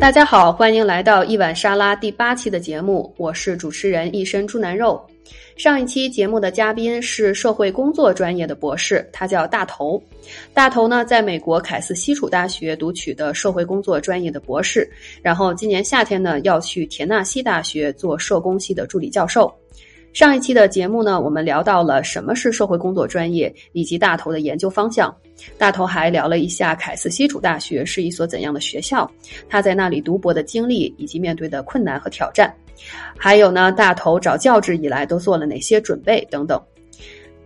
大家好，欢迎来到一碗沙拉第八期的节目，我是主持人一身猪腩肉。上一期节目的嘉宾是社会工作专业的博士，他叫大头。大头呢，在美国凯斯西楚大学读取的社会工作专业的博士，然后今年夏天呢要去田纳西大学做社工系的助理教授。上一期的节目呢，我们聊到了什么是社会工作专业，以及大头的研究方向。大头还聊了一下凯斯西楚大学是一所怎样的学校，他在那里读博的经历以及面对的困难和挑战。还有呢，大头找教职以来都做了哪些准备等等。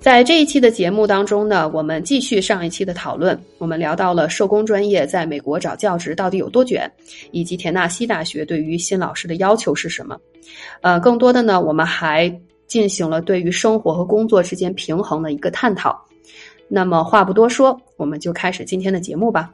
在这一期的节目当中呢，我们继续上一期的讨论，我们聊到了社工专业在美国找教职到底有多卷，以及田纳西大学对于新老师的要求是什么。呃，更多的呢，我们还进行了对于生活和工作之间平衡的一个探讨。那么话不多说，我们就开始今天的节目吧。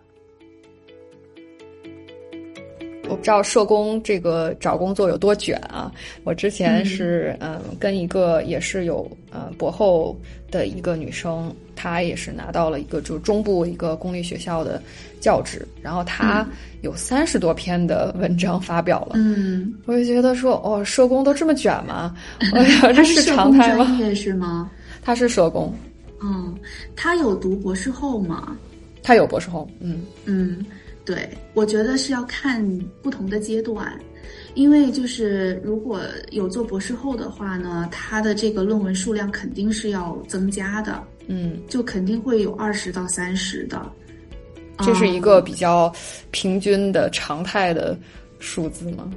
我不知道社工这个找工作有多卷啊！我之前是嗯，跟一个也是有呃博后的一个女生，她也是拿到了一个就是中部一个公立学校的教职，然后他有三十多篇的文章发表了。嗯，我就觉得说，哦，社工都这么卷吗？我想这是常态吗？专业是吗？他是社工。嗯，他有读博士后吗？他有博士后。嗯嗯。对，我觉得是要看不同的阶段，因为就是如果有做博士后的话呢，他的这个论文数量肯定是要增加的，嗯，就肯定会有二十到三十的，这是一个比较平均的常态的数字吗？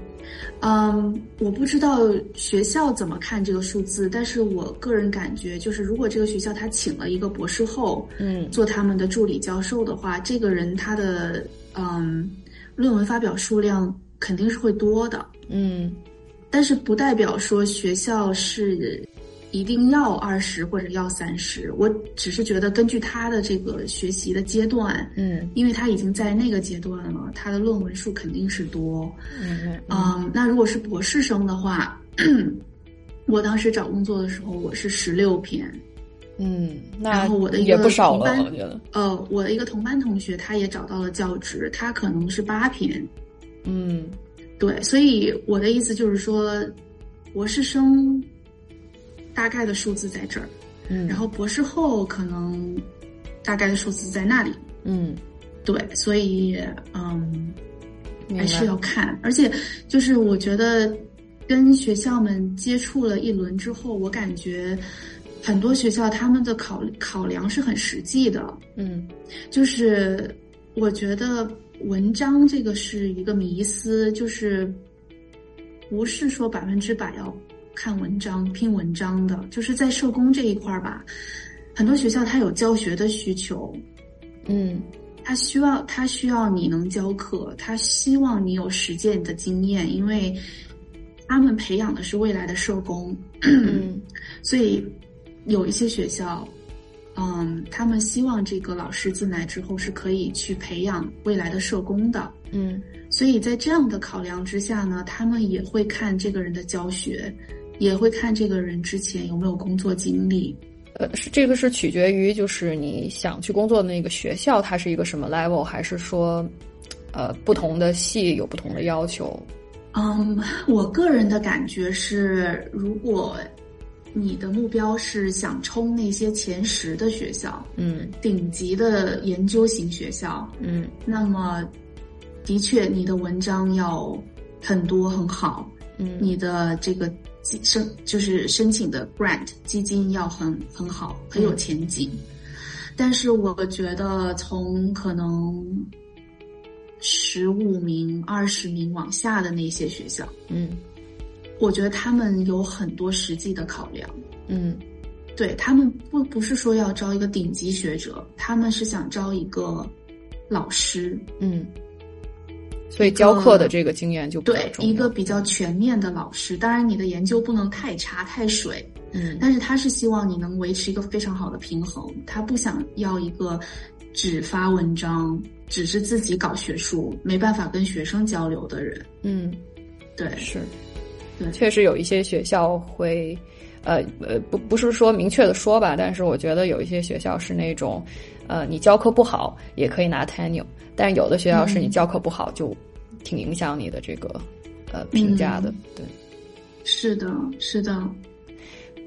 嗯，我不知道学校怎么看这个数字，但是我个人感觉就是，如果这个学校他请了一个博士后，嗯，做他们的助理教授的话，这个人他的。嗯，论文发表数量肯定是会多的，嗯，但是不代表说学校是一定要二十或者要三十。我只是觉得根据他的这个学习的阶段，嗯，因为他已经在那个阶段了，他的论文数肯定是多，嗯嗯。那如果是博士生的话，我当时找工作的时候，我是十六篇。嗯，然后我的一个同班，呃，我的一个同班同学，他也找到了教职，他可能是八篇。嗯，对，所以我的意思就是说，博士生大概的数字在这儿，嗯，然后博士后可能大概的数字在那里，嗯，对，所以嗯，还是要看，而且就是我觉得跟学校们接触了一轮之后，我感觉。很多学校他们的考考量是很实际的，嗯，就是我觉得文章这个是一个迷思，就是不是说百分之百要看文章拼文章的，就是在社工这一块儿吧，很多学校它有教学的需求，嗯，他需要他需要你能教课，他希望你有实践的经验，因为他们培养的是未来的社工，嗯，所以。有一些学校，嗯，他们希望这个老师进来之后是可以去培养未来的社工的，嗯，所以在这样的考量之下呢，他们也会看这个人的教学，也会看这个人之前有没有工作经历。呃，是这个是取决于就是你想去工作的那个学校，它是一个什么 level，还是说，呃，不同的系有不同的要求？嗯，我个人的感觉是，如果。你的目标是想冲那些前十的学校，嗯，顶级的研究型学校，嗯，那么的确你的文章要很多很好，嗯，你的这个申就是申请的 grant 基金要很很好，很有前景。但是我觉得从可能十五名、二十名往下的那些学校，嗯。我觉得他们有很多实际的考量，嗯，对他们不不是说要招一个顶级学者，他们是想招一个老师，嗯，所以教课的这个经验就对一个比较全面的老师。当然，你的研究不能太差太水，嗯，但是他是希望你能维持一个非常好的平衡，他不想要一个只发文章、只是自己搞学术、没办法跟学生交流的人，嗯，对，是。对，确实有一些学校会，呃呃，不不是说明确的说吧，但是我觉得有一些学校是那种，呃，你教课不好也可以拿 tenure，但是有的学校是你教课不好就挺影响你的这个呃评价的，对。是的，是的。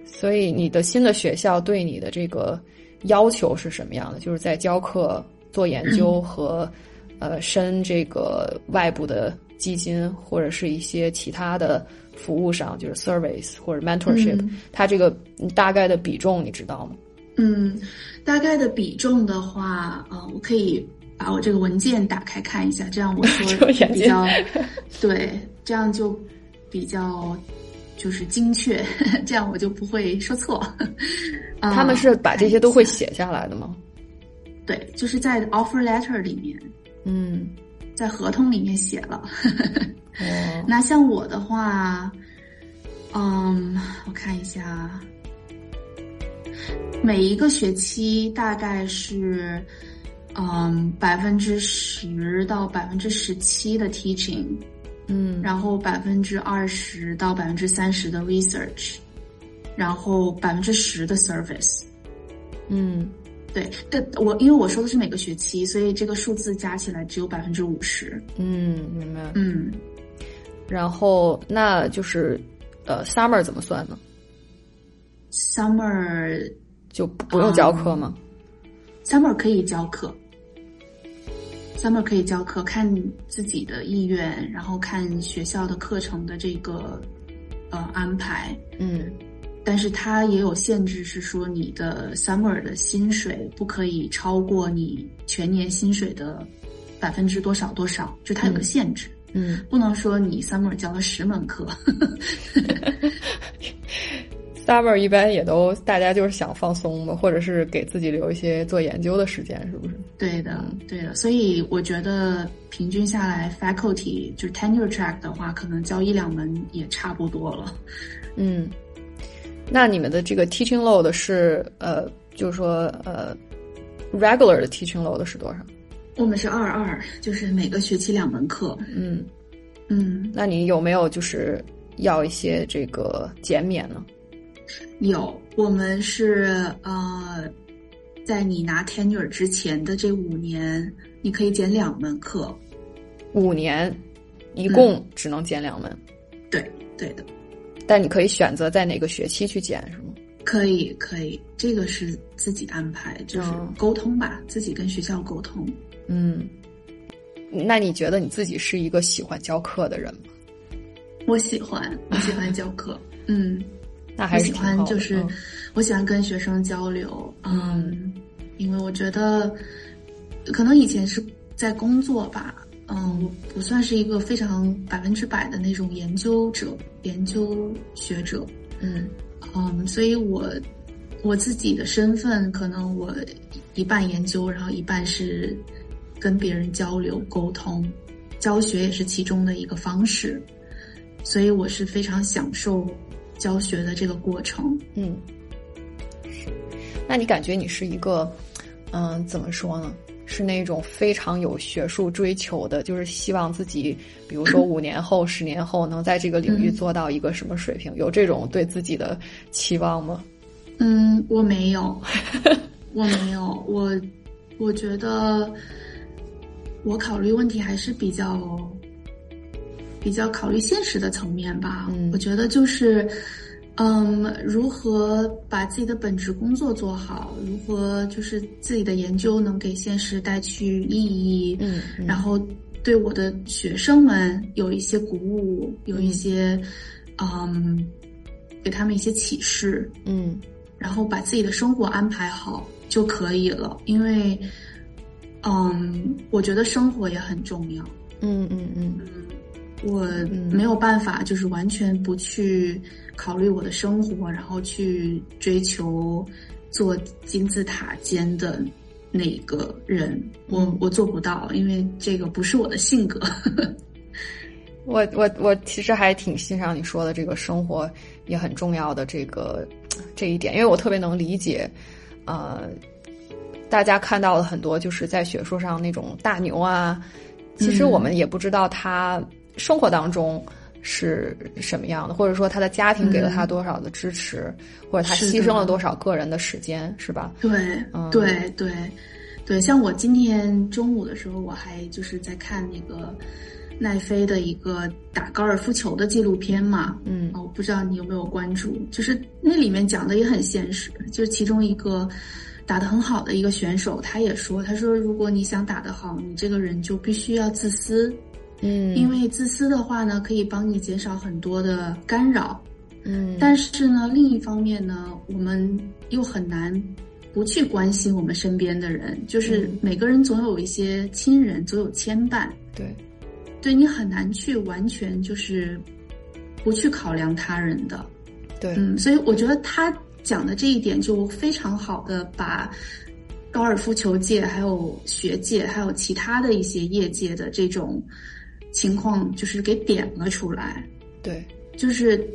所以你的新的学校对你的这个要求是什么样的？就是在教课、做研究 和呃申这个外部的基金或者是一些其他的服务上，就是 service 或者 mentorship，它这个大概的比重你知道吗？嗯，大概的比重的话，呃，我可以把我这个文件打开看一下，这样我说 比较对，这样就比较。就是精确，这样我就不会说错。他们是把这些都会写下来的吗？对，就是在 offer letter 里面，嗯，在合同里面写了。哦，那像我的话，嗯，我看一下，每一个学期大概是，嗯，百分之十到百分之十七的 teaching。嗯，然后百分之二十到百分之三十的 research，然后百分之十的 service。嗯，对，但我因为我说的是每个学期，所以这个数字加起来只有百分之五十。嗯，明白。嗯，然后那就是呃，summer 怎么算呢？summer 就不用教课吗？summer 可以教课。summer 可以教课，看自己的意愿，然后看学校的课程的这个呃安排。嗯，但是它也有限制，是说你的 summer 的薪水不可以超过你全年薪水的百分之多少多少，就它有个限制。嗯，不能说你 summer 教了十门课。Summer 一般也都大家就是想放松嘛，或者是给自己留一些做研究的时间，是不是？对的，对的。所以我觉得平均下来，faculty 就是 tenure track 的话，可能教一两门也差不多了。嗯，那你们的这个 teaching load 是呃，就是说呃，regular 的 teaching load 是多少？我们是二二，就是每个学期两门课。嗯嗯，那你有没有就是要一些这个减免呢？有，我们是呃，在你拿 tenure 之前的这五年，你可以减两门课。五年，一共只能减两门。对，对的。但你可以选择在哪个学期去减，是吗？可以，可以，这个是自己安排，就是沟通吧，自己跟学校沟通。嗯，那你觉得你自己是一个喜欢教课的人吗？我喜欢，我喜欢教课。嗯。那还喜欢就是，我喜欢跟学生交流，嗯，因为我觉得，可能以前是在工作吧，嗯，我不算是一个非常百分之百的那种研究者、研究学者，嗯。嗯，所以我我自己的身份可能我一半研究，然后一半是跟别人交流沟通，教学也是其中的一个方式，所以我是非常享受。教学的这个过程，嗯，是，那你感觉你是一个，嗯，怎么说呢？是那种非常有学术追求的，就是希望自己，比如说五年后、十年后能在这个领域做到一个什么水平？有这种对自己的期望吗？嗯，我没有，我没有，我我觉得我考虑问题还是比较。比较考虑现实的层面吧，我觉得就是，嗯，如何把自己的本职工作做好，如何就是自己的研究能给现实带去意义，嗯，然后对我的学生们有一些鼓舞，有一些，嗯，给他们一些启示，嗯，然后把自己的生活安排好就可以了，因为，嗯，我觉得生活也很重要，嗯嗯。嗯。我没有办法，就是完全不去考虑我的生活，然后去追求做金字塔尖的那个人。我我做不到，因为这个不是我的性格。我我我其实还挺欣赏你说的这个生活也很重要的这个这一点，因为我特别能理解，呃，大家看到了很多就是在学术上那种大牛啊，其实我们也不知道他。生活当中是什么样的，或者说他的家庭给了他多少的支持，或者他牺牲了多少个人的时间，是吧？对，对，对，对。像我今天中午的时候，我还就是在看那个，奈飞的一个打高尔夫球的纪录片嘛，嗯。我不知道你有没有关注，就是那里面讲的也很现实，就是其中一个打得很好的一个选手，他也说，他说如果你想打得好，你这个人就必须要自私，嗯，因为自私的话呢，可以帮你减少很多的干扰，嗯，但是呢，另一方面呢，我们又很难不去关心我们身边的人，就是嗯。每个人总有一些亲人，总有牵绊，对，对你很难去完全就是不去考量他人的。对，嗯，所以我觉得他讲的这一点就非常好的把高尔夫球界、还有学界、还有其他的一些业界的这种情况，就是给点了出来。对，就是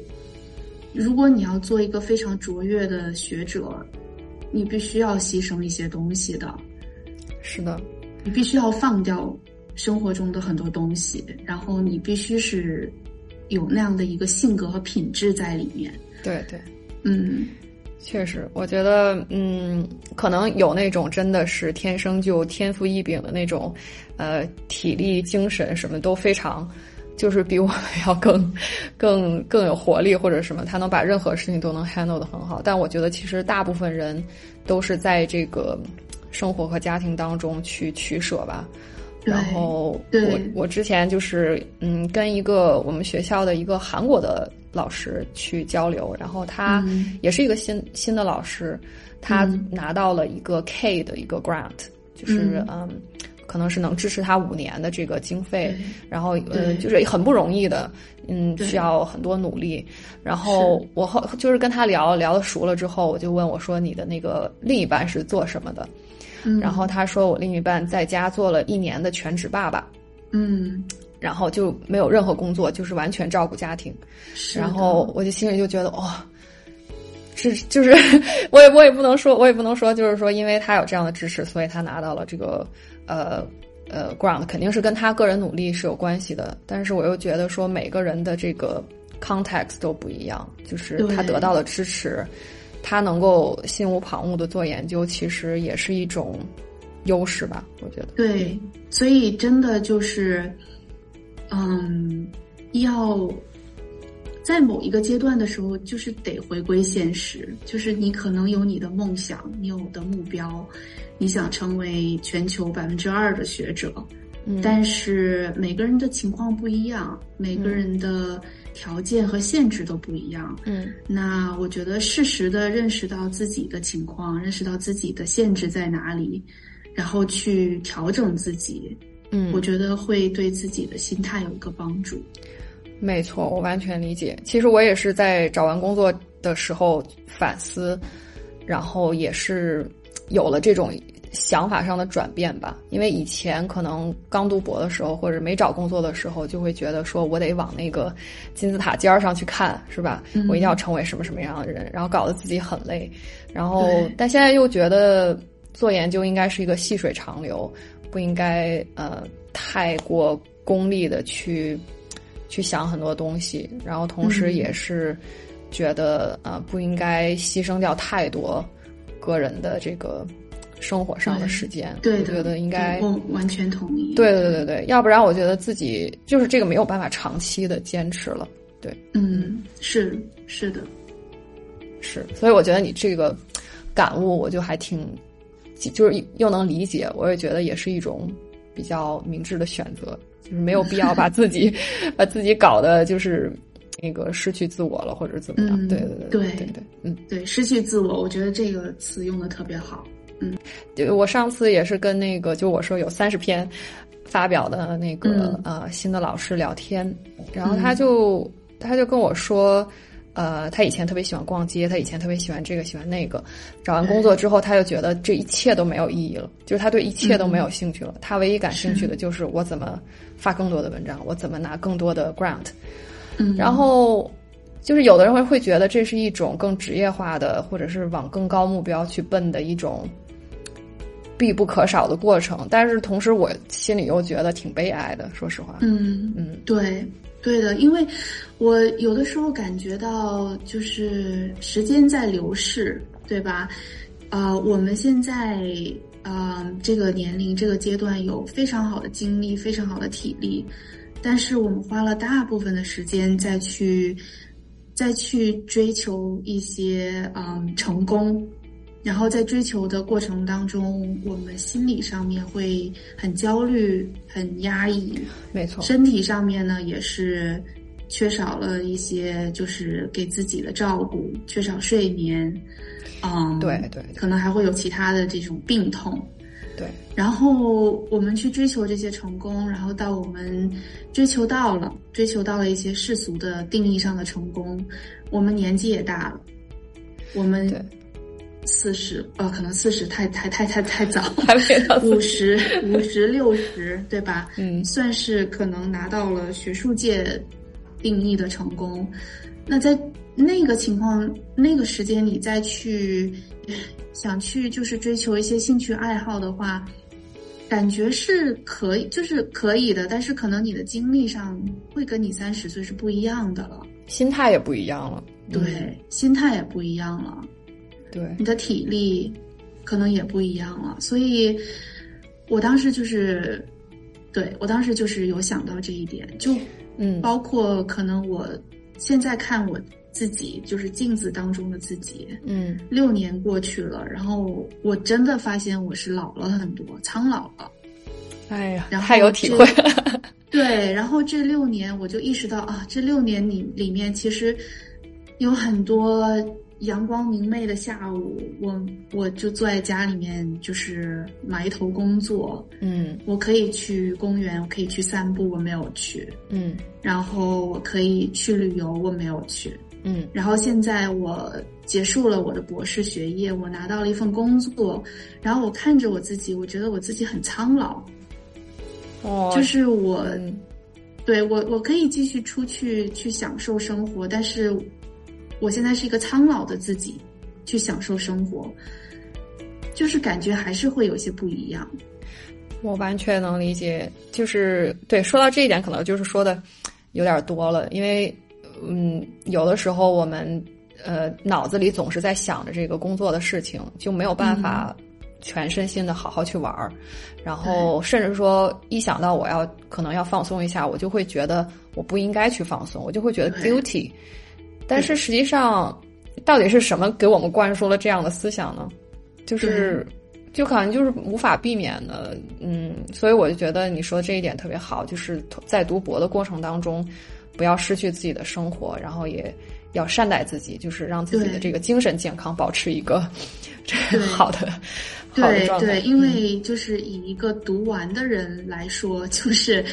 如果你要做一个非常卓越的学者，你必须要牺牲一些东西的，是的，你必须要放掉生活中的很多东西，然后你必须是有那样的一个性格和品质在里面。对对。嗯，确实，我觉得，嗯，可能有那种真的是天生就天赋异禀的那种，呃，体力、精神什么都非常，就是比我们 要更、更、更有活力或者什么，他能把任何事情都能 handle 的很好。但我觉得，其实大部分人都是在这个生活和家庭当中去取舍吧。然后我我之前就是嗯跟一个我们学校的一个韩国的老师去交流，然后他嗯。也是一个新新的老师，他嗯。拿到了一个 K 的一个 grant，就是嗯。嗯可能是能支持他五年的这个经费，然后呃就是很不容易的，嗯需要很多努力。然后我后就是跟他聊聊的熟了之后，我就问我说你的那个另一半是做什么的？嗯，然后他说我另一半在家做了一年的全职爸爸，嗯，然后就没有任何工作，就是完全照顾家庭。是然后我就心里就觉得哦、是就是 我也我也不能说，我也不能说，就是说因为他有这样的支持，所以他拿到了这个呃呃 grant，肯定是跟他个人努力是有关系的。但是我又觉得说每个人的这个 context 都不一样，就是他得到的支持，他能够心无旁骛的做研究，其实也是一种优势吧，我觉得。对，所以真的就是，嗯，要在某一个阶段的时候，就是得回归现实，就是你可能有你的梦想，你有的目标，你想成为全球百分之二的学者，嗯但是每个人的情况不一样，每个人的条件和限制都不一样。嗯那我觉得适时的认识到自己的情况，认识到自己的限制在哪里，然后去调整自己，嗯，我觉得会对自己的心态有一个帮助。没错，我完全理解。其实我也是在找完工作的时候反思，然后也是有了这种想法上的转变吧。因为以前可能刚读博的时候，或者没找工作的时候，就会觉得说我得往那个金字塔尖儿上去看，是吧？嗯我一定要成为什么什么样的人，然后搞得自己很累。然后，但现在又觉得做研究应该是一个细水长流，不应该呃太过功利的去去想很多东西，然后同时嗯也是觉得呃不应该牺牲掉太多个人的这个生活上的时间。对的，我觉得应该我完全同意。对对对对，要不然我觉得自己就是这个没有办法长期的坚持了。对，嗯，是是的，是，所以我觉得你这个感悟，我就还挺，就是又能理解，我也觉得也是一种比较明智的选择，就是没有必要把自己 把自己搞的就是那个失去自我了，或者怎么样。嗯对对对对对对，嗯。对，失去自我，我觉得这个词用的特别好。就我上次也是跟那个，就我说有三十篇发表的那个、嗯呃新的老师聊天，然后他就、他就跟我说，呃，他以前特别喜欢逛街，他以前特别喜欢这个喜欢那个，找完工作之后，他就觉得这一切都没有意义了，就是他对一切都没有兴趣了，他唯一感兴趣的就是我怎么发更多的文章，我怎么拿更多的 grant，嗯，然后。就是有的人会会觉得这是一种更职业化的，或者是往更高目标去奔的一种必不可少的过程，但是同时我心里又觉得挺悲哀的，说实话。嗯嗯对，对的，因为我有的时候感觉到，就是时间在流逝，对吧？呃，我们现在呃这个年龄这个阶段有非常好的精力，非常好的体力，但是我们花了大部分的时间再去再去追求一些嗯成功，然后在追求的过程当中，我们心理上面会很焦虑、很压抑，没错，身体上面呢也是缺少了一些，就是给自己的照顾，缺少睡眠，嗯，对对，可能还会有其他的这种病痛。对，然后我们去追求这些成功，然后到我们追求到了，追求到了一些世俗的定义上的成功，我们年纪也大了，我们四十呃，可能四十太太太太太早，五十五十六十对吧？嗯，算是可能拿到了学术界定义的成功。那在那个情况、那个时间，你再去。想去就是追求一些兴趣爱好的话，感觉是可以，就是可以的。但是可能你的经历上会跟你三十岁是不一样的了，心态也不一样了。对，心态也不一样了。对，你的体力可能也不一样了。所以，我当时就是，对我当时就是有想到这一点，就嗯，包括可能我现在看我。自己就是镜子当中的自己，嗯，六年过去了，然后我真的发现我是老了很多，苍老了。哎呀，然后太有体会了。对，然后这六年我就意识到啊，这六年里里面其实有很多阳光明媚的下午，我我就坐在家里面就是埋头工作。嗯，我可以去公园，我可以去散步，我没有去。嗯，然后我可以去旅游，我没有去。嗯，然后现在我结束了我的博士学业，我拿到了一份工作，然后我看着我自己，我觉得我自己很苍老。哦，就是我，对我，我可以继续出去去享受生活，但是我现在是一个苍老的自己去享受生活，就是感觉还是会有些不一样。我完全能理解，就是对说到这一点，可能就是说的有点多了，因为。嗯，有的时候我们呃脑子里总是在想着这个工作的事情，就没有办法全身心的好好去玩儿。然后甚至说一想到我要可能要放松一下，我就会觉得我不应该去放松，我就会觉得 guilty。但是实际上，到底是什么给我们灌输了这样的思想呢？就是就可能就是无法避免的。嗯，所以我就觉得你说这一点特别好，就是在读博的过程当中。不要失去自己的生活，然后也要善待自己，就是让自己的这个精神健康保持一个好的 好的状态。对，因为就是以一个读完的人来说，就是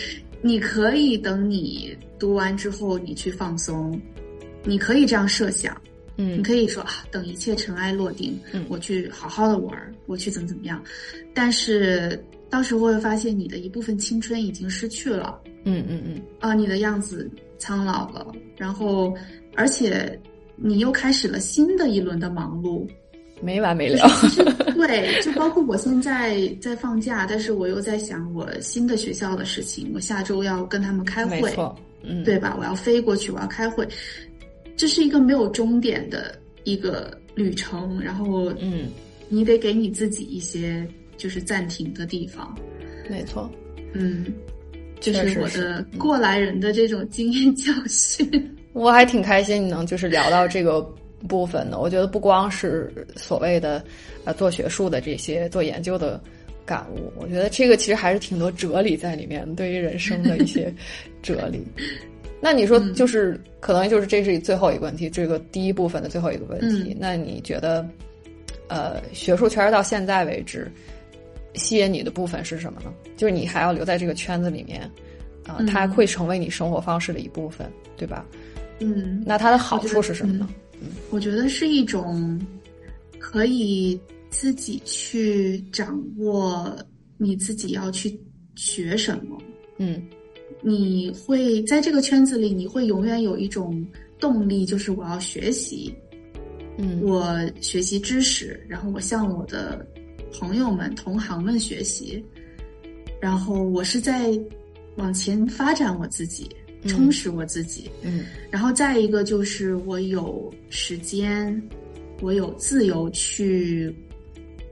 你可以等你读完之后，你去放松，你可以这样设想，嗯，你可以说啊，等一切尘埃落定，嗯，我去好好的玩，我去怎么怎么样，但是到时候会发现你的一部分青春已经失去了，嗯嗯嗯，啊，你的样子。苍老了，然后，而且你又开始了新的一轮的忙碌，没完没了。其实对，就包括我现在在放假，但是我又在想我新的学校的事情。我下周要跟他们开会，嗯，对吧？我要飞过去，我要开会，这是一个没有终点的一个旅程。然后，嗯，你得给你自己一些就是暂停的地方。没错，嗯。就是我的过来人的这种经验教训，我还挺开心你能就是聊到这个部分的。我觉得不光是所谓的呃做学术的这些做研究的感悟，我觉得这个其实还是挺多哲理在里面，对于人生的一些哲理。那你说就是可能就是这是最后一个问题，这个第一部分的最后一个问题。那你觉得呃学术圈到现在为止？吸引你的部分是什么呢？就是你还要留在这个圈子里面，啊，它会成为你生活方式的一部分，对吧？嗯，那它的好处是什么呢？嗯，我觉得是一种可以自己去掌握你自己要去学什么。嗯，你会在这个圈子里，你会永远有一种动力，就是我要学习。嗯，我学习知识，然后我向我的。朋友们、同行们学习，然后我是在往前发展我自己，充实我自己。嗯，然后再一个就是我有时间，我有自由去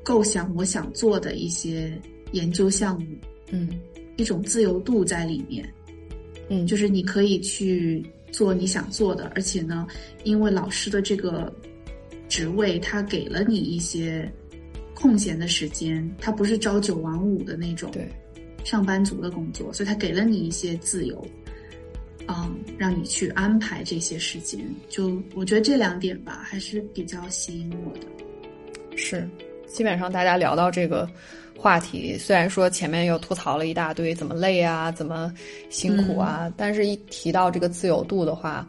构想我想做的一些研究项目。嗯，一种自由度在里面。嗯，就是你可以去做你想做的，而且呢，因为老师的这个职位，他给了你一些空闲的时间，他不是朝九晚五的那种对，上班族的工作，所以他给了你一些自由，嗯，让你去安排这些时间。就我觉得这两点吧，还是比较吸引我的。是，基本上大家聊到这个话题，虽然说前面又吐槽了一大堆怎么累啊，怎么辛苦啊，但是一提到这个自由度的话，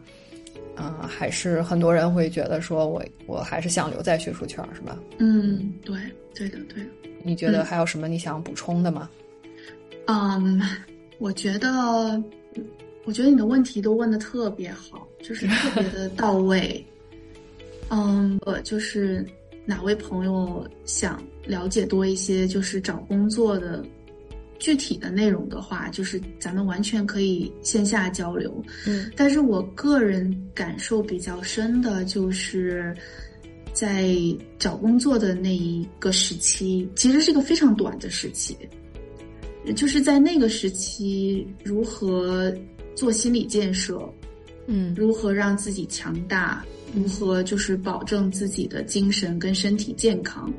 啊、还是很多人会觉得说我我还是想留在学术圈儿，是吧？嗯，对，对的，对的。你觉得嗯还有什么你想补充的吗？嗯，我觉得，我觉得你的问题都问的特别好，就是特别的到位。嗯，我就是哪位朋友想了解多一些，就是找工作的具体的内容的话，就是咱们完全可以线下交流。嗯。但是我个人感受比较深的就是，在找工作的那一个时期，其实是一个非常短的时期，就是在那个时期如何做心理建设，嗯。如何让自己强大，如何就是保证自己的精神跟身体健康，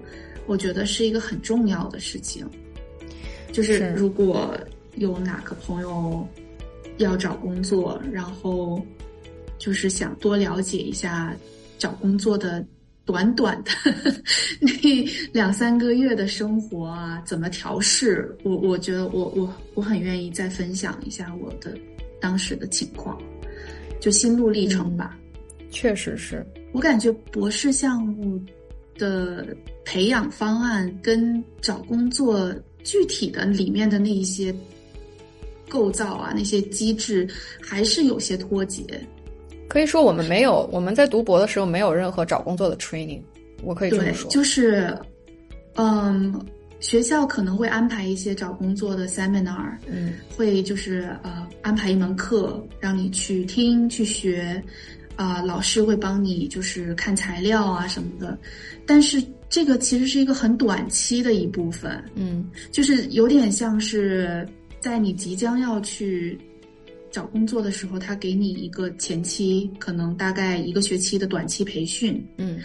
我觉得是一个很重要的事情。就是是如果有哪个朋友要找工作，然后就是想多了解一下找工作的短短的那两三个月的生活啊，怎么调试，我我觉得我我我很愿意再分享一下我的当时的情况，就心路历程吧。确实是，我感觉博士项目的培养方案跟找工作具体的里面的那一些构造啊，那些机制还是有些脱节。可以说我们没有我们在读博的时候没有任何找工作的 training，我可以这么，说。就是，嗯，学校可能会安排一些找工作的 seminar，嗯会就是呃安排一门课让你去听去学，啊、老师会帮你就是看材料啊什么的，但是这个其实是一个很短期的一部分，嗯。就是有点像是在你即将要去找工作的时候，他给你一个前期可能大概一个学期的短期培训，嗯。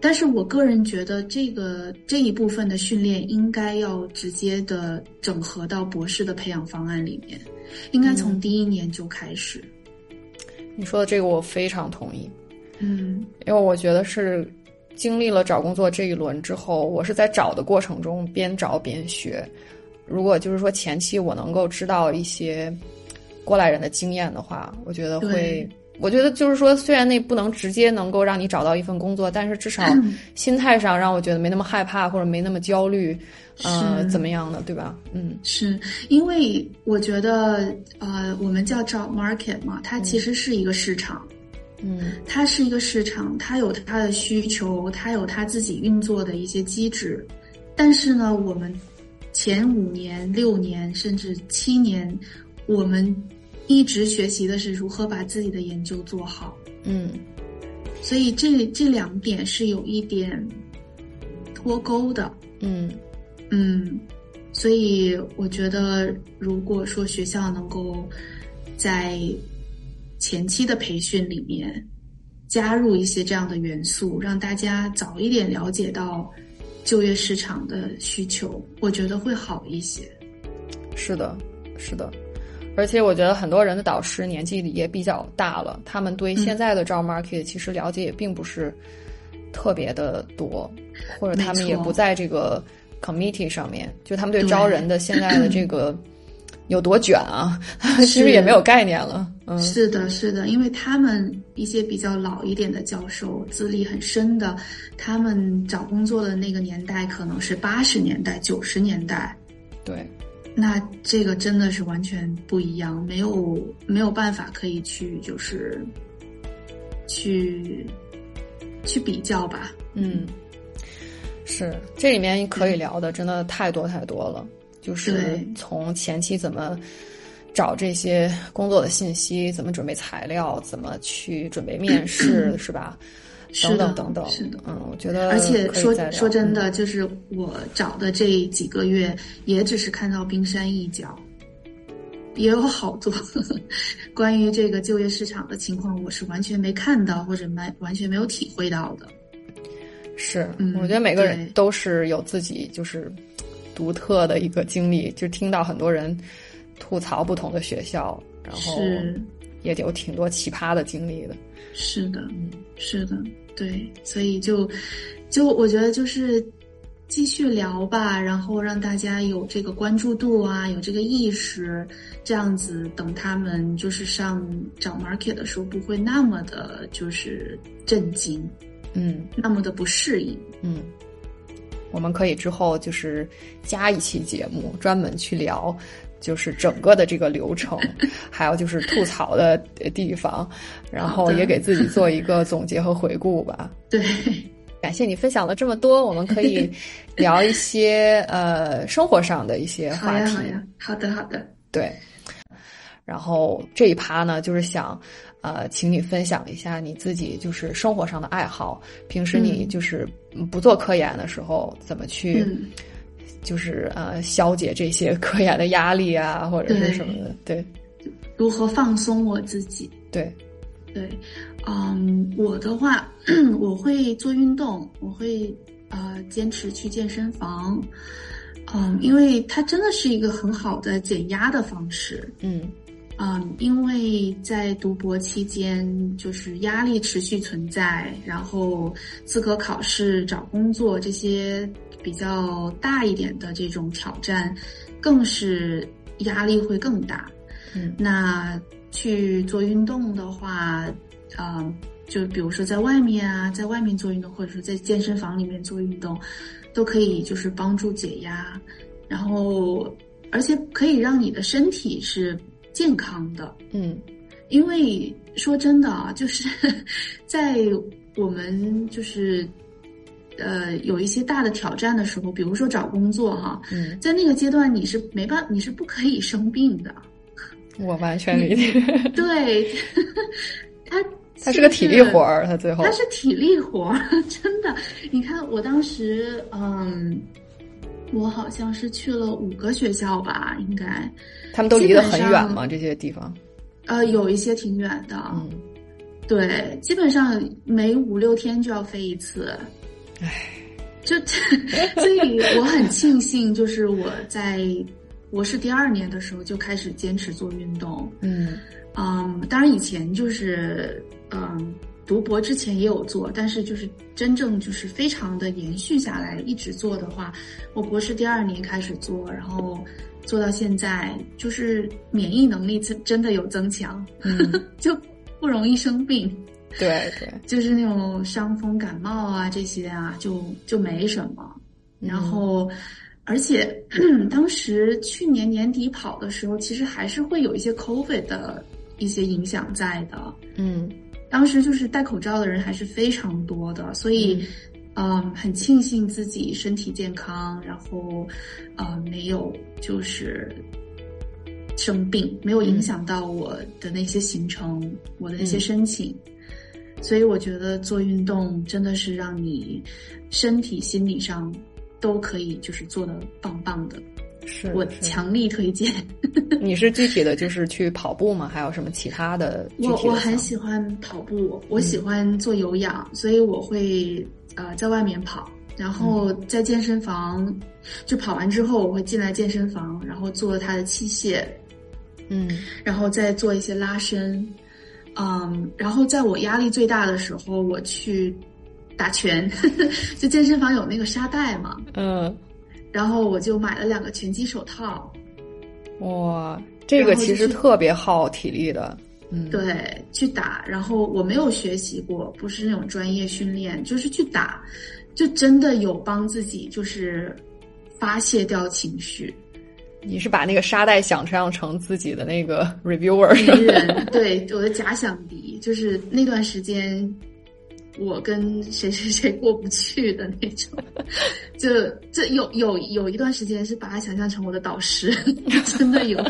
但是我个人觉得，这个这一部分的训练应该要直接的整合到博士的培养方案里面，应该从第一年就开始。你说的这个我非常同意，嗯因为我觉得是经历了找工作这一轮之后，我是在找的过程中边找边学。如果就是说前期我能够知道一些过来人的经验的话，我觉得会对。我觉得就是说，虽然那不能直接能够让你找到一份工作，但是至少 心态上让我觉得没那么害怕，或者没那么焦虑，呃，怎么样的，对吧？嗯。是因为我觉得，呃，我们叫 job market 嘛，它其实是一个市场，嗯。它是一个市场，它有它的需求，它有它自己运作的一些机制。但是呢，我们前五年、六年甚至七年，我们一直学习的是如何把自己的研究做好。嗯所以这这两点是有一点脱钩的。嗯嗯，所以我觉得，如果说学校能够在前期的培训里面加入一些这样的元素，让大家早一点了解到就业市场的需求，我觉得会好一些。是的，是的，而且我觉得很多人的导师年纪也比较大了，他们对现在的 job market 其实了解也并不是特别的多，或者他们也不在这个 committee 上面，就他们对对招人的现在的这个有多卷啊，其实 也没有概念了。嗯，是的，是的，因为他们一些比较老一点的教授，资历很深的，他们找工作的那个年代可能是八十年代、九十年代，对，那这个真的是完全不一样，没有没有办法可以去就是去去比较吧。嗯，是这里面可以聊的真的太多太多了，就是从前期怎么找这些工作的信息，怎么准备材料，怎么去准备面试，是吧？等是的等等等，是的。嗯，我觉得而且说说真，嗯。的，就是我找的这几个月，也只是看到冰山一角。也有好多 关于这个就业市场的情况，我是完全没看到或者没完全没有体会到的。是，嗯我觉得每个人都是有自己就是独特的一个经历，就听到很多人吐槽不同的学校，然后是也有挺多奇葩的经历的。是的，嗯是的，对，所以就就我觉得就是继续聊吧，然后让大家有这个关注度啊，有这个意识，这样子等他们就是上找 market 的时候，不会那么的就是震惊，嗯那么的不适应。嗯，我们可以之后就是加一期节目，专门去聊。就是整个的这个流程，还有就是吐槽的地方，然后也给自己做一个总结和回顾吧。对，感谢你分享了这么多，我们可以聊一些呃生活上的一些，话题。好呀，好的，好的。对，然后这一趴呢，就是想呃，请你分享一下你自己就是生活上的爱好，平时你嗯就是不做科研的时候怎么去。嗯就是呃，消解这些科研的压力啊，或者是什么的，对。如何放松我自己？对，对，嗯，我的话，我会做运动，我会呃坚持去健身房，嗯，因为它真的是一个很好的减压的方式。嗯。嗯，因为在读博期间，就是压力持续存在，然后资格考试、找工作这些比较大一点的这种挑战，更是压力会更大。嗯那去做运动的话，呃，就比如说在外面啊，在外面做运动，或者说在健身房里面做运动，都可以就是帮助解压，然后而且可以让你的身体是健康的。嗯因为说真的啊，就是 在我们就是呃有一些大的挑战的时候，比如说找工作哈，嗯，在那个阶段你是没办你是不可以生病的。我完全理解，对，他他是个体力活儿，他最后他是体力活儿，真的。你看，我当时，嗯，我好像是去了五个学校吧，应该，他们都离得很远吗？这些地方？呃，有一些挺远的，嗯，对，基本上每五六天就要飞一次，唉，就 所以我很庆幸，就是我在我是第二年的时候就开始坚持做运动，嗯。嗯，当然以前就是嗯，读博之前也有做，但是就是真正就是非常的延续下来，一直做的话，我博士第二年开始做，然后做到现在，就是免疫能力真真的有增强，嗯，就不容易生病，对对，就是那种伤风感冒啊这些啊，就就没什么，然嗯后。而且 当时去年年底跑的时候，其实还是会有一些 COVID 的一些影响在的。嗯当时就是戴口罩的人还是非常多的，所以，嗯，很庆幸自己身体健康，然后，呃，没有就是生病，没有影响到我的那些行程，我的那些申请。所以我觉得做运动真的是让你身体、心理上都可以就是做的棒棒的，是我强力推荐。你是具体的就是去跑步吗？还有什么其他的具体的我我很喜欢跑步，我喜欢做有氧，所以我会呃在外面跑，然后在健身房，就跑完之后我会进来健身房，然后做它的器械，嗯然后再做一些拉伸，嗯，然后在我压力最大的时候，我去打拳，就健身房有那个沙袋嘛，嗯，然后我就买了两个拳击手套，哇，这个其实特别耗体力的，嗯，，对，去打。然后我没有学习过，不是那种专业训练，就是去打，就真的有帮自己就是发泄掉情绪。你是把那个沙袋想象成自己的那个 reviewer 敌人，对我的假想敌，就是那段时间。我跟谁谁谁过不去的那种，就这有有有一段时间是把他想象成我的导师，真的有。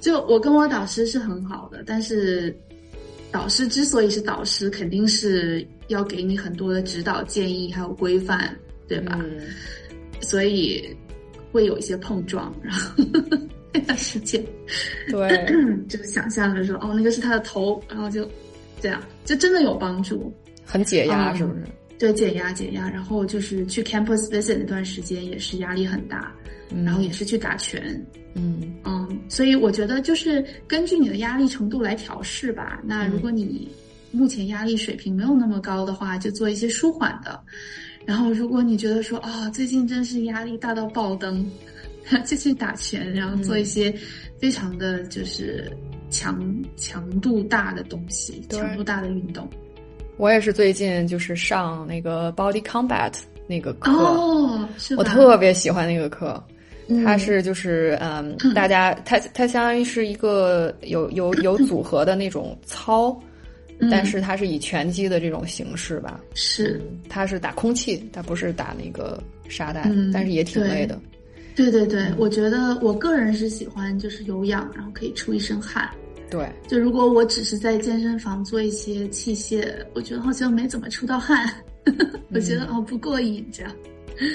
就我跟我导师是很好的，但是导师之所以是导师，肯定是要给你很多的指导建议还有规范，对吧？嗯所以会有一些碰撞，然后那段时间，对，就想象着说，哦，那个是他的头，然后就这样，就真的有帮助，很解压，是不是？对，解压解压。然后就是去 campus visit 那段时间也是压力很大，然后也是去打拳，嗯嗯，所以我觉得就是根据你的压力程度来调试吧。那如果你目前压力水平没有那么高的话，就做一些舒缓的。然后如果你觉得说啊，最近真是压力大到爆灯。就去打拳，然后做一些非常的就是强强度大的东西，强度大的运动。我也是最近就是上那个 Body Combat 那个课，哦，我特别喜欢那个课。它是就是嗯，大家它它相当于是一个有有有组合的那种操，但是它是以拳击的这种形式吧。是，它是打空气，它不是打那个沙袋，但是也挺累的。对对对，我觉得我个人是喜欢就是有氧，然后可以出一身汗。对，就如果我只是在健身房做一些器械，我觉得好像没怎么出到汗，我觉得哦不过瘾这样。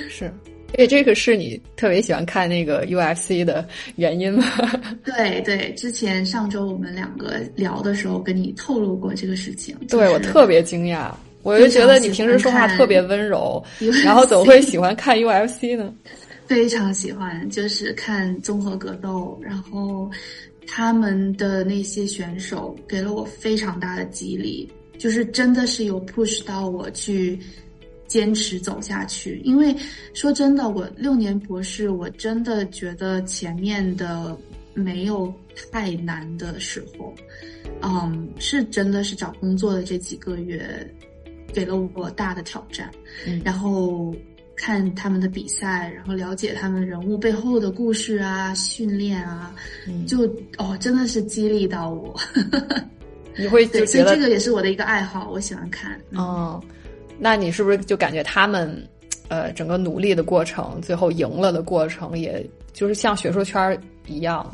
是，因为这个是你特别喜欢看那个 UFC 的原因吗？对对，之前上周我们两个聊的时候跟你透露过这个事情。对我特别惊讶，我就觉得你平时说话特别温柔，然后怎么会喜欢看 UFC 呢？非常喜欢，就是看综合格斗，然后他们的那些选手给了我非常大的激励，就是真的是有 push 到我去坚持走下去。因为说真的，我六年博士，我真的觉得前面的没有太难的时候，嗯，是真的是找工作的这几个月给了我大的挑战，然后。看他们的比赛，然后了解他们人物背后的故事啊，训练啊，就哦，真的是激励到我。你会就觉得这个也是我的一个爱好，我喜欢看。哦，那你是不是就感觉他们，呃，整个努力的过程，最后赢了的过程，也就是像学术圈一样，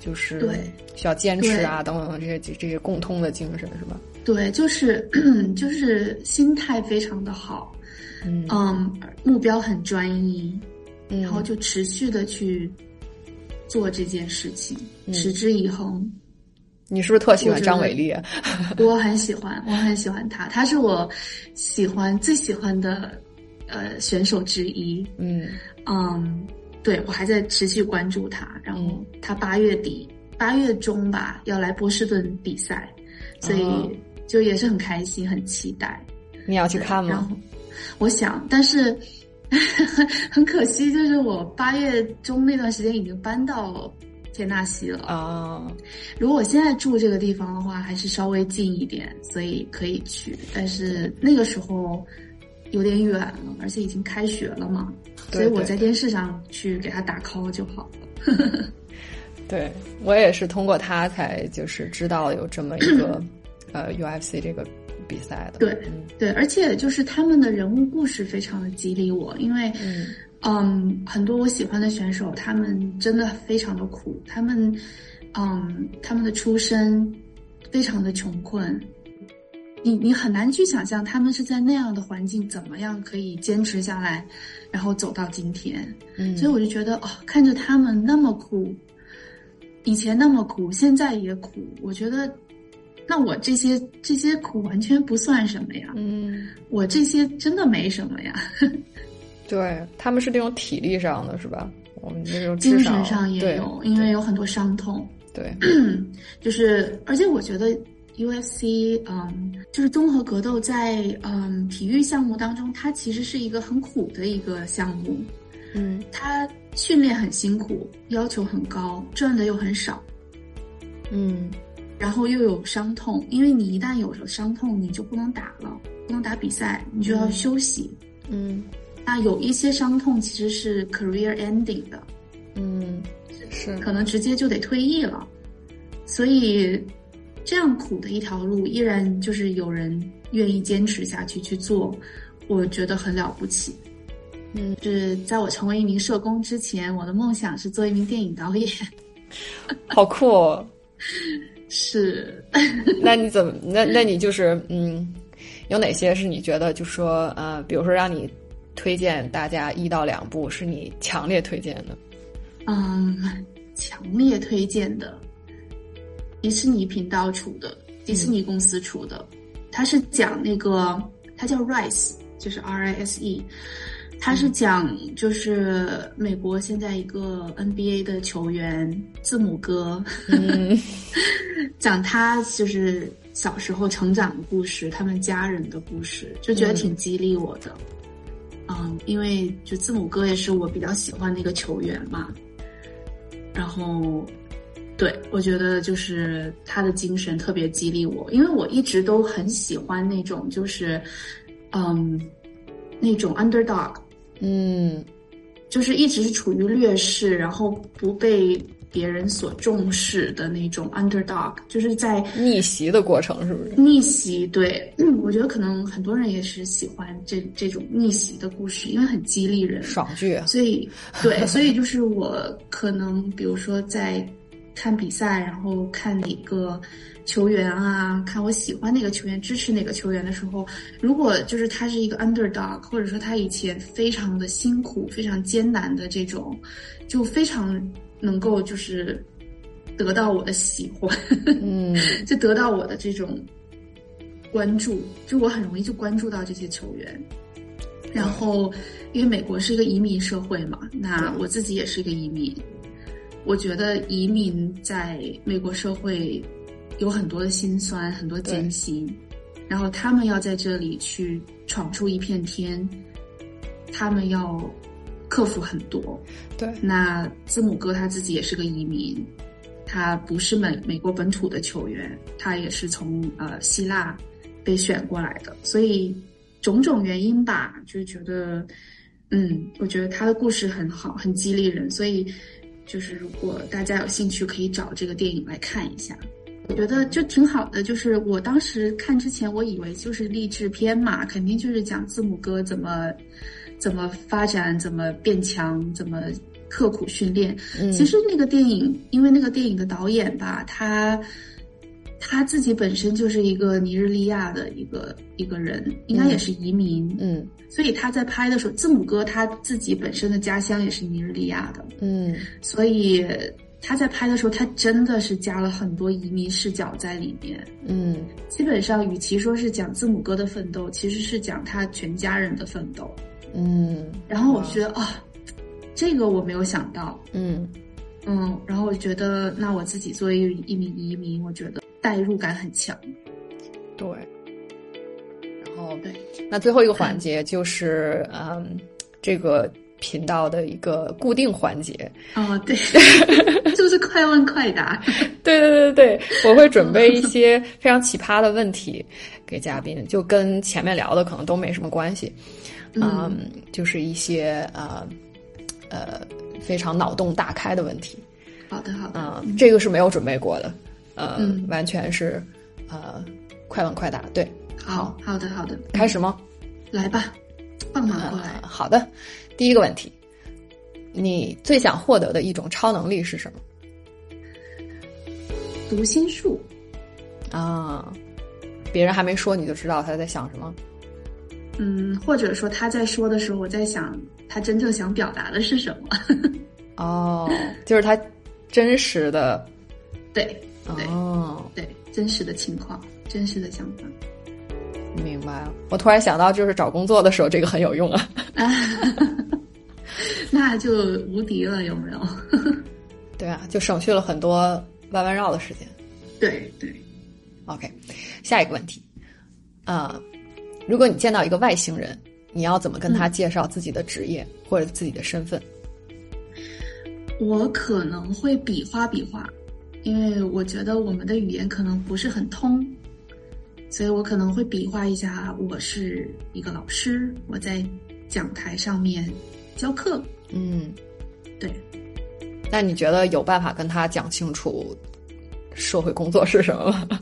就是对需要坚持啊，等等这些这些共通的精神是吧？对，就是 就是心态非常的好。嗯，目标很专一，然后就持续的去做这件事情，持之以恒。你是不是特喜欢张伟丽？我很喜欢，我很喜欢他，他是我喜欢最喜欢的呃选手之一。嗯嗯，对我还在持续关注他，然后他八月底八月中吧要来波士顿比赛，所以就也是很开心，很期待。你要去看吗？我想，但是 很可惜，就是我八月中那段时间已经搬到田纳西了啊。如果我现在住这个地方的话，还是稍微近一点，所以可以去。但是那个时候有点远了，而且已经开学了嘛，所以我在电视上去给他打 call 就好了。对我也是通过他才就是知道有这么一个 呃 UFC 这个。比赛的对对，而且就是他们的人物故事非常的激励我，因为嗯，很多我喜欢的选手，他们真的非常的苦，他们嗯，他们的出身非常的穷困，你你很难去想象他们是在那样的环境怎么样可以坚持下来，然后走到今天。嗯，所以我就觉得哦，看着他们那么苦，以前那么苦，现在也苦，我觉得。那我这些这些苦完全不算什么呀，嗯，我这些真的没什么呀。对他们是那种体力上的是吧？我们这种精神上也有，因为有很多伤痛。对，就是而且我觉得 UFC，嗯，就是综合格斗在嗯体育项目当中，它其实是一个很苦的一个项目。嗯，它训练很辛苦，要求很高，赚的又很少。嗯。然后又有伤痛，因为你一旦有了伤痛，你就不能打了，不能打比赛，你就要休息。嗯，那有一些伤痛其实是 career ending 的，嗯，是可能直接就得退役了。所以这样苦的一条路，依然就是有人愿意坚持下去去做，我觉得很了不起。嗯，是在我成为一名社工之前，我的梦想是做一名电影导演。好酷。哦。是，那你怎么？那那你就是嗯，有哪些是你觉得就说呃，比如说让你推荐大家一到两部是你强烈推荐的？嗯，强烈推荐的，迪士尼频道出的，迪士尼公司出的，它是讲那个，它叫 Rise，就是 R I S E，它是讲就是美国现在一个 NBA 的球员字母哥，嗯 讲他就是小时候成长的故事，他们家人的故事，就觉得挺激励我的。嗯，因为就字母哥也是我比较喜欢的一个球员嘛，然后，对我觉得就是他的精神特别激励我，因为我一直都很喜欢那种就是，嗯，那种 underdog，嗯。就是一直是处于劣势，然后不被别人所重视的那种 underdog，就是在逆袭的过程是不是？逆袭。对，嗯，我觉得可能很多人也是喜欢这这种逆袭的故事，因为很激励人。爽剧啊，所以，对，所以就是我可能，比如说在看比赛，然后看哪个球员啊，看我喜欢哪个球员，支持哪个球员的时候，如果就是他是一个 underdog，或者说他以前非常的辛苦、非常艰难的这种，就非常能够就是得到我的喜欢，嗯 就得到我的这种关注，就我很容易就关注到这些球员。然后，因为美国是一个移民社会嘛，那我自己也是一个移民。我觉得移民在美国社会有很多的辛酸，很多艰辛，然后他们要在这里去闯出一片天，他们要克服很多。对，那字母哥他自己也是个移民，他不是美美国本土的球员，他也是从呃希腊被选过来的，所以种种原因吧，就觉得，嗯，我觉得他的故事很好，很激励人，所以就是如果大家有兴趣，可以找这个电影来看一下。我觉得就挺好的，就是我当时看之前，我以为就是励志片嘛，肯定就是讲字母哥怎么怎么发展，怎么变强，怎么刻苦训练。嗯。其实那个电影，因为那个电影的导演吧，他他自己本身就是一个尼日利亚的一个一个人，应该也是移民，嗯。所以他在拍的时候，字母哥他自己本身的家乡也是尼日利亚的，嗯。所以他在拍的时候，他真的是加了很多移民视角在里面。嗯。基本上，与其说是讲字母哥的奋斗，其实是讲他全家人的奋斗。嗯然后我觉得啊，这个我没有想到，嗯嗯，然后我觉得，那我自己作为一名移民，我觉得代入感很强。对。然后对，那最后一个环 节就是嗯，这个频道的一个固定环节。哦，对，就是快问快答。对对对对，我会准备一些非常奇葩的问题给嘉宾，就跟前面聊的可能都没什么关系。嗯，就是一些呃呃非常脑洞大开的问题。好的，好的。嗯，这个是没有准备过的，呃，嗯完全是呃快问快答。对，好，好的，好的。开始吗？来吧，放马过来呃。好的，第一个问题，你最想获得的一种超能力是什么？读心术，啊，别人还没说你就知道他在想什么。嗯，或者说他在说的时候，我在想他真正想表达的是什么。哦，就是他真实的 对，对哦，对，真实的情况，真实的想法。明白了。我突然想到，就是找工作的时候，这个很有用啊。啊，那就无敌了，有没有？对啊，就省去了很多弯弯绕的时间。对对，OK，下一个问题，啊、如果你见到一个外星人，你要怎么跟他介绍自己的职业、或者自己的身份？我可能会比划比划，因为我觉得我们的语言可能不是很通，所以我可能会比划一下，我是一个老师，我在讲台上面教课。嗯，对，那你觉得有办法跟他讲清楚社会工作是什么吗？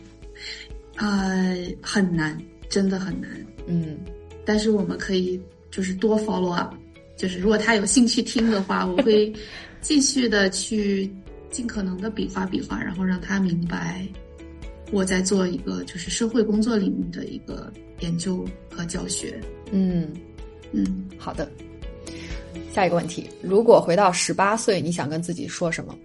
呃，很难，真的很难。嗯但是我们可以就是多 follow up，就是如果他有兴趣听的话，我会继续的去尽可能的比划比划，然后让他明白我在做一个就是社会工作领域的一个研究和教学。嗯，嗯，好的。下一个问题，如果回到十八岁，你想跟自己说什么？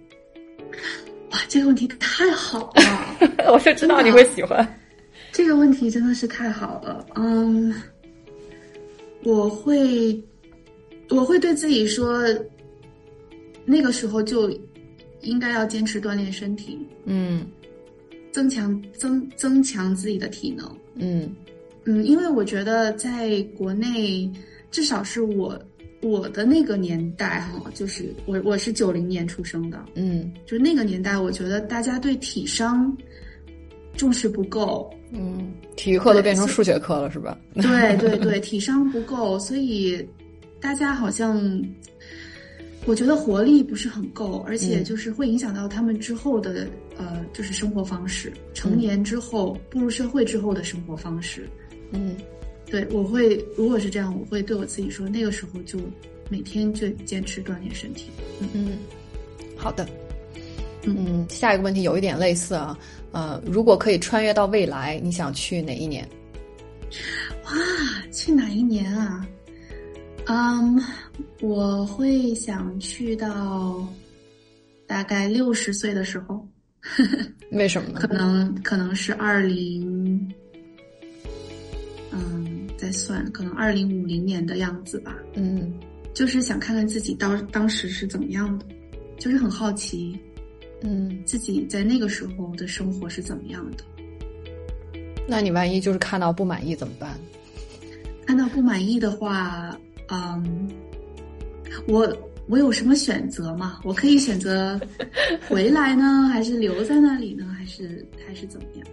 哇，这个问题太好了，我就知道你会喜欢。这个问题真的是太好了，嗯，我会，我会对自己说，那个时候就应该要坚持锻炼身体，嗯。增强增增强自己的体能，嗯。嗯，因为我觉得在国内，至少是我我的那个年代哈，就是我我是九零年出生的，嗯就是那个年代，我觉得大家对体商重视不够，嗯，体育课都变成数学课了，是吧？对对对，体商不够，所以大家好像我觉得活力不是很够，而且嗯就是会影响到他们之后的呃，就是生活方式，成年之后步入社会之后的生活方式。嗯对，我会如果是这样，我会对我自己说，那个时候就每天就坚持锻炼身体。嗯，好的。嗯，下一个问题有一点类似啊，呃，如果可以穿越到未来，你想去哪一年？哇，去哪一年啊？嗯，我会想去到大概六十岁的时候，为什么呢可？能可能是二零，嗯，再算，可能二零五零年的样子吧。嗯就是想看看自己当当时是怎么样的，就是很好奇嗯，自己在那个时候的生活是怎么样的。那你万一就是看到不满意怎么办？看到不满意的话，嗯，我我有什么选择吗？我可以选择回来呢，还是留在那里呢，还是还是怎么样？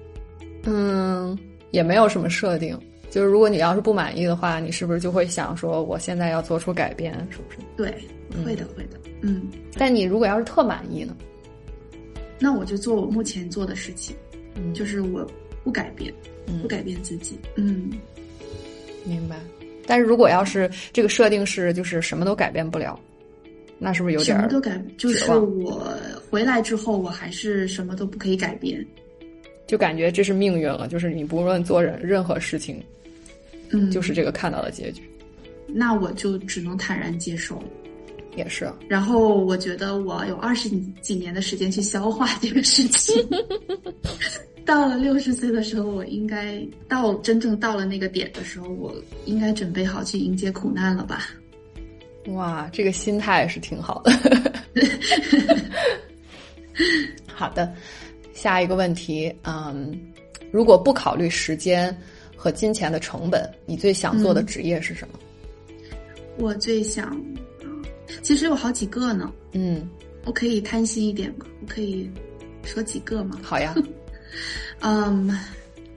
嗯，也没有什么设定。就是如果你要是不满意的话，你是不是就会想说，我现在要做出改变，是不是？对，嗯会的，会的，嗯，但你如果要是特满意呢？那我就做我目前做的事情，嗯，就是我不改变，嗯不改变自己，嗯，明白。但是如果要是这个设定是就是什么都改变不了，那是不是有点儿什么都改，就是我回来之后，我还是什么都不可以改变，就感觉这是命运了？就是你不论做任任何事情，嗯，就是这个看到的结局，那我就只能坦然接受。也是。然后我觉得我有二十几年的时间去消化这个事情。到了六十岁的时候，我应该到真正到了那个点的时候，我应该准备好去迎接苦难了吧？哇，这个心态是挺好的。好的，下一个问题，嗯，如果不考虑时间和金钱的成本，你最想做的嗯职业是什么？我最想，其实有好几个呢。嗯，我可以贪心一点吗？我可以说几个吗？好呀，嗯，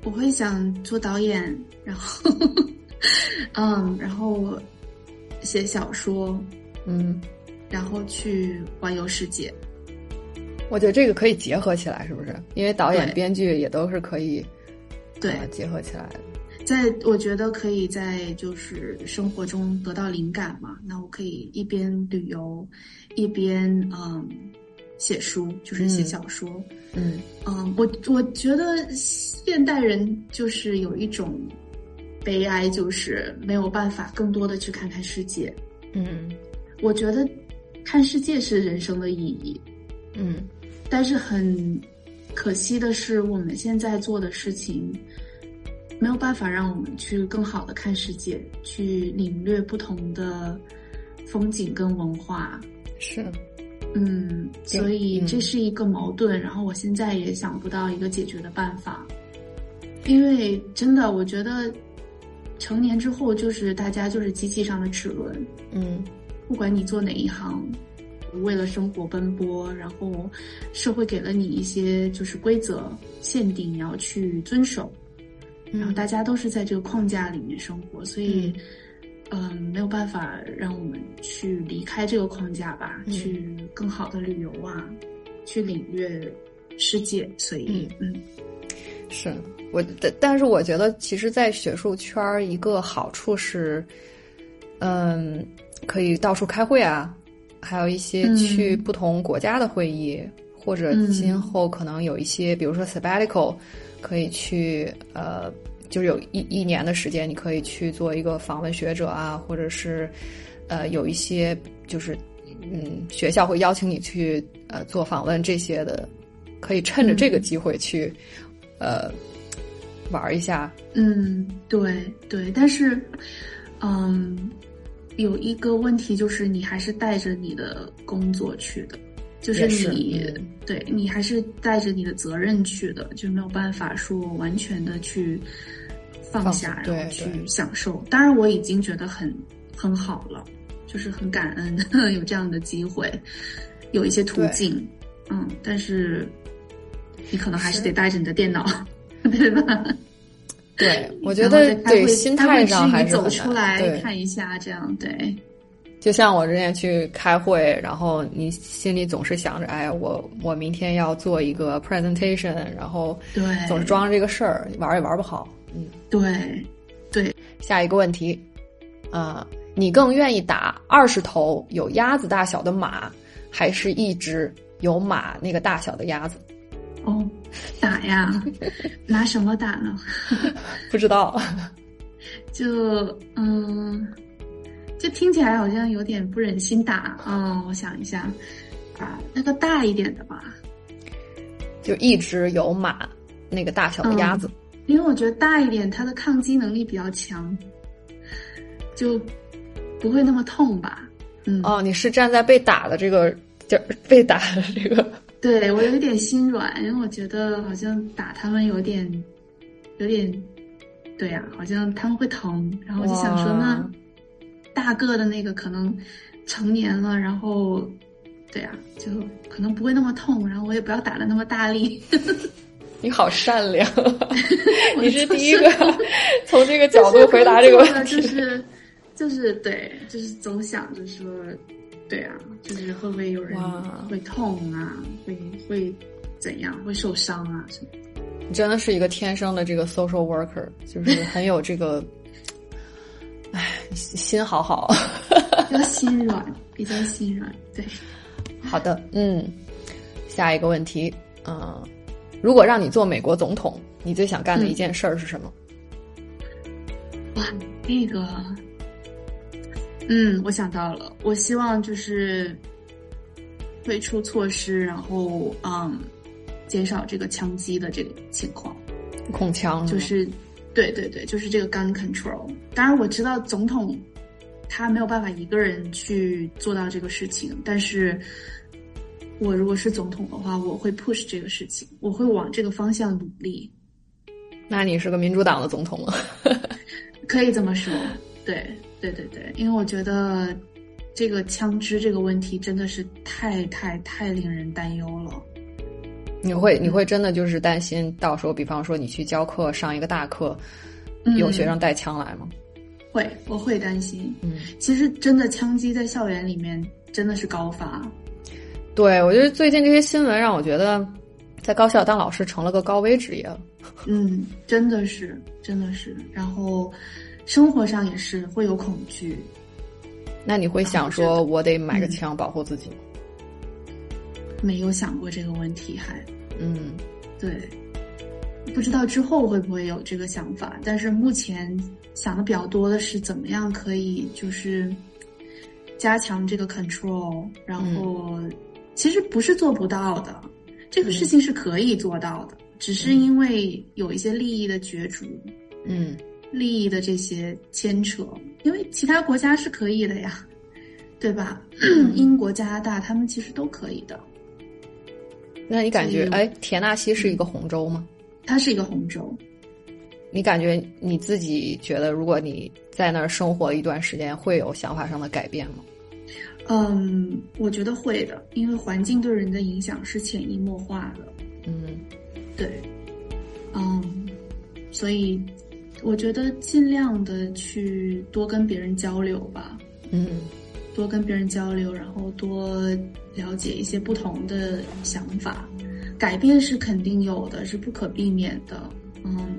我会想做导演，然后，嗯，然后写小说，嗯，然后去环游世界。我觉得这个可以结合起来，是不是？因为导演、编剧也都是可以对，呃结合起来的。在我觉得可以在就是生活中得到灵感嘛，那我可以一边旅游，一边嗯写书，就是写嗯小说。嗯嗯，我我觉得现代人就是有一种悲哀，就是没有办法更多的去看看世界。嗯我觉得看世界是人生的意义，嗯但是很可惜的是，我们现在做的事情没有办法让我们去更好的看世界，去领略不同的风景跟文化。是，嗯，所以嗯。这是一个矛盾，然后我现在也想不到一个解决的办法，因为真的，我觉得成年之后就是大家就是机器上的齿轮，嗯。不管你做哪一行，为了生活奔波，然后社会给了你一些就是规则限定，你要去遵守，然后嗯。大家都是在这个框架里面生活，所以。嗯，没有办法让我们去离开这个框架吧，嗯。去更好的旅游啊，去领略世界。所以，嗯。是我，但但是我觉得，其实，在学术圈儿，一个好处是，嗯，可以到处开会啊，还有一些嗯。去不同国家的会议，或者嗯。今后可能有一些，比如说 sabbatical，可以去呃，就是有一一年的时间，你可以去做一个访问学者啊，或者是呃，有一些就是嗯，学校会邀请你去呃做访问这些的。可以趁着这个机会去，呃，玩一下。嗯，对对，但是，嗯，有一个问题就是你还是带着你的工作去的，就是你对你还是带着你的责任去的，就没有办法说完全的去放下，然后去享受。当然，我已经觉得很很好了，就是很感恩 有这样的机会，有一些途径，嗯，但是你可能还是得带着你的电脑，对吧？对，我觉得对心态上还是走出来看一下，这样对。就像我之前去开会，然后你心里总是想着，哎，我我明天要做一个 presentation，然后对，总是装着这个事儿，玩也玩不好。嗯，对，对。下一个问题，啊，你更愿意打二十头有鸭子大小的马，还是一只有马那个大小的鸭子？哦，打呀，拿什么打呢？不知道，就嗯，就听起来好像有点不忍心打啊。我想一下，啊，那个大一点的吧，就一直有马那个大小的鸭子，因为我觉得大一点，它的抗击能力比较强，就不会那么痛吧。嗯，哦，你是站在被打的这个，就被打的这个。对我有一点心软，因为我觉得好像打他们有点，有点，对呀，好像他们会疼。然后我就想说，那大个的那个可能成年了，然后，对啊，就可能不会那么痛。然后我也不要打的那么大力。你好善良，你是第一个从这个角度回答这个问题。就是，就是对，就是总想着说。对啊，就是会不会有人会痛啊？会会怎样？会受伤啊？什么？你真的是一个天生的这个 social worker，就是很有这个，哎，心好好，比较心软，比较心软。对，好的，嗯，下一个问题，嗯，如果让你做美国总统，你最想干的一件事儿是什么？哇，那个。嗯，我想到了，我希望就是推出措施，然后嗯，减少这个枪击的这个情况。控枪就是，对对对，就是这个 gun control。当然我知道总统他没有办法一个人去做到这个事情，但是我如果是总统的话，我会 push 这个事情，我会往这个方向努力。那你是个民主党的总统了，可以这么说，对。对对对，因为我觉得这个枪支这个问题真的是太太太令人担忧了。你会你会真的就是担心到时候，比方说你去教课上一个大课，有学生带枪来吗？会，我会担心。嗯，其实真的枪击在校园里面真的是高发。对，我觉得最近这些新闻让我觉得，在高校当老师成了个高危职业了。嗯，真的是，真的是，然后。生活上也是会有恐惧，那你会想说，我得买个枪保护自己吗？没有想过这个问题，还嗯，对，不知道之后会不会有这个想法。但是目前想的比较多的是，怎么样可以就是加强这个 control。然后其实不是做不到的，这个事情是可以做到的，只是因为有一些利益的角逐，嗯。利益的这些牵扯，因为其他国家是可以的呀，对吧？英国、加拿大他们其实都可以的。那你感觉，哎，田纳西是一个红州吗？它是一个红州。你感觉你自己觉得，如果你在那儿生活一段时间，会有想法上的改变吗？嗯，我觉得会的，因为环境对人的影响是潜移默化的。嗯，对，嗯，所以。我觉得尽量的去多跟别人交流吧，嗯，多跟别人交流，然后多了解一些不同的想法，改变是肯定有的，是不可避免的，嗯，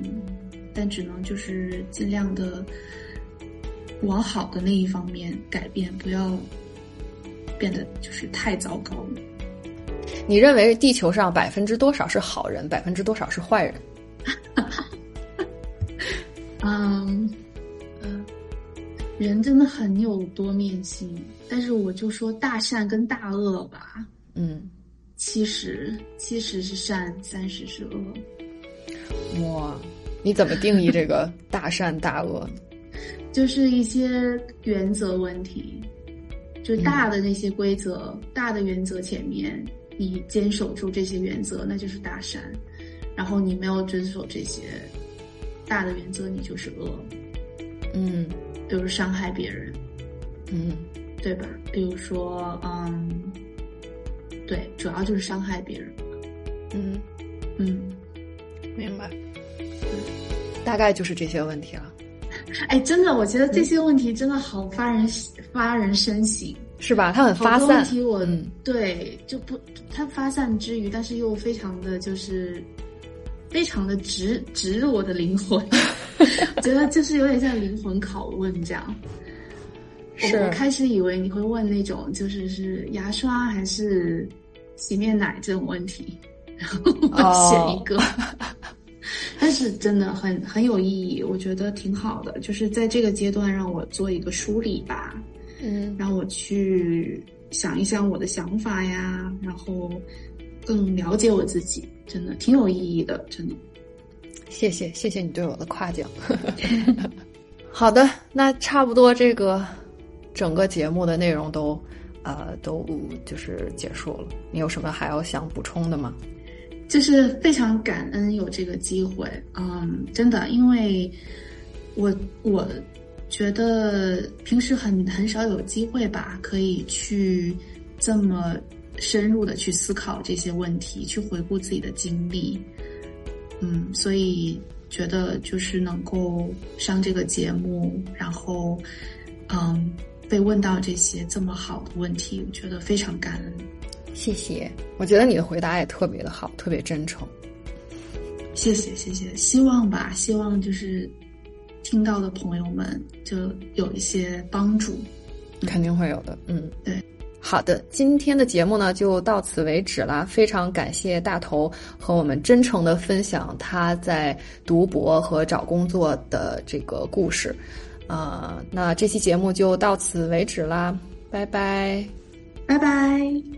但只能就是尽量的往好的那一方面改变，不要变得就是太糟糕。你认为地球上百分之多少是好人，百分之多少是坏人？嗯，嗯，人真的很有多面性，但是我就说大善跟大恶吧。嗯，七十七十是善，三十是恶。哇，你怎么定义这个大善大恶呢？就是一些原则问题，就大的那些规则、大的原则前面，你坚守住这些原则，那就是大善；然后你没有遵守这些大的原则，你就是恶。嗯，比如伤害别人，嗯，对吧？比如说，嗯，对，主要就是伤害别人。嗯，嗯，明白。大概就是这些问题了，哎，真的，我觉得这些问题真的好发人发人深省。是吧？它很发散问散。题我、嗯对就不，它发散之余，但是又非常的就是非常的直直入我的灵魂，我觉得就是有点像灵魂拷问这样。我是我开始以为你会问那种就是是牙刷还是洗面奶这种问题，然后我选一个。但是真的很很有意义，我觉得挺好的，就是在这个阶段让我做一个梳理吧。嗯让我去想一想我的想法呀，然后更了解我自己，真的挺有意义的，真的。谢谢，谢谢你对我的夸奖。好的，那差不多这个整个节目的内容都呃都就是结束了。你有什么还要想补充的吗？就是非常感恩有这个机会，嗯，真的，因为我我觉得平时很很少有机会吧，可以去这么深入的去思考这些问题，去回顾自己的经历，嗯，所以觉得就是能够上这个节目，然后嗯被问到这些这么好的问题，我觉得非常感恩。谢谢，我觉得你的回答也特别的好，特别真诚。谢谢谢谢，希望吧，希望就是听到的朋友们就有一些帮助。肯定会有的，嗯，对。好的，今天的节目呢就到此为止啦。非常感谢大头和我们真诚的分享他在读博和找工作的这个故事。呃，那这期节目就到此为止啦，拜拜。拜拜。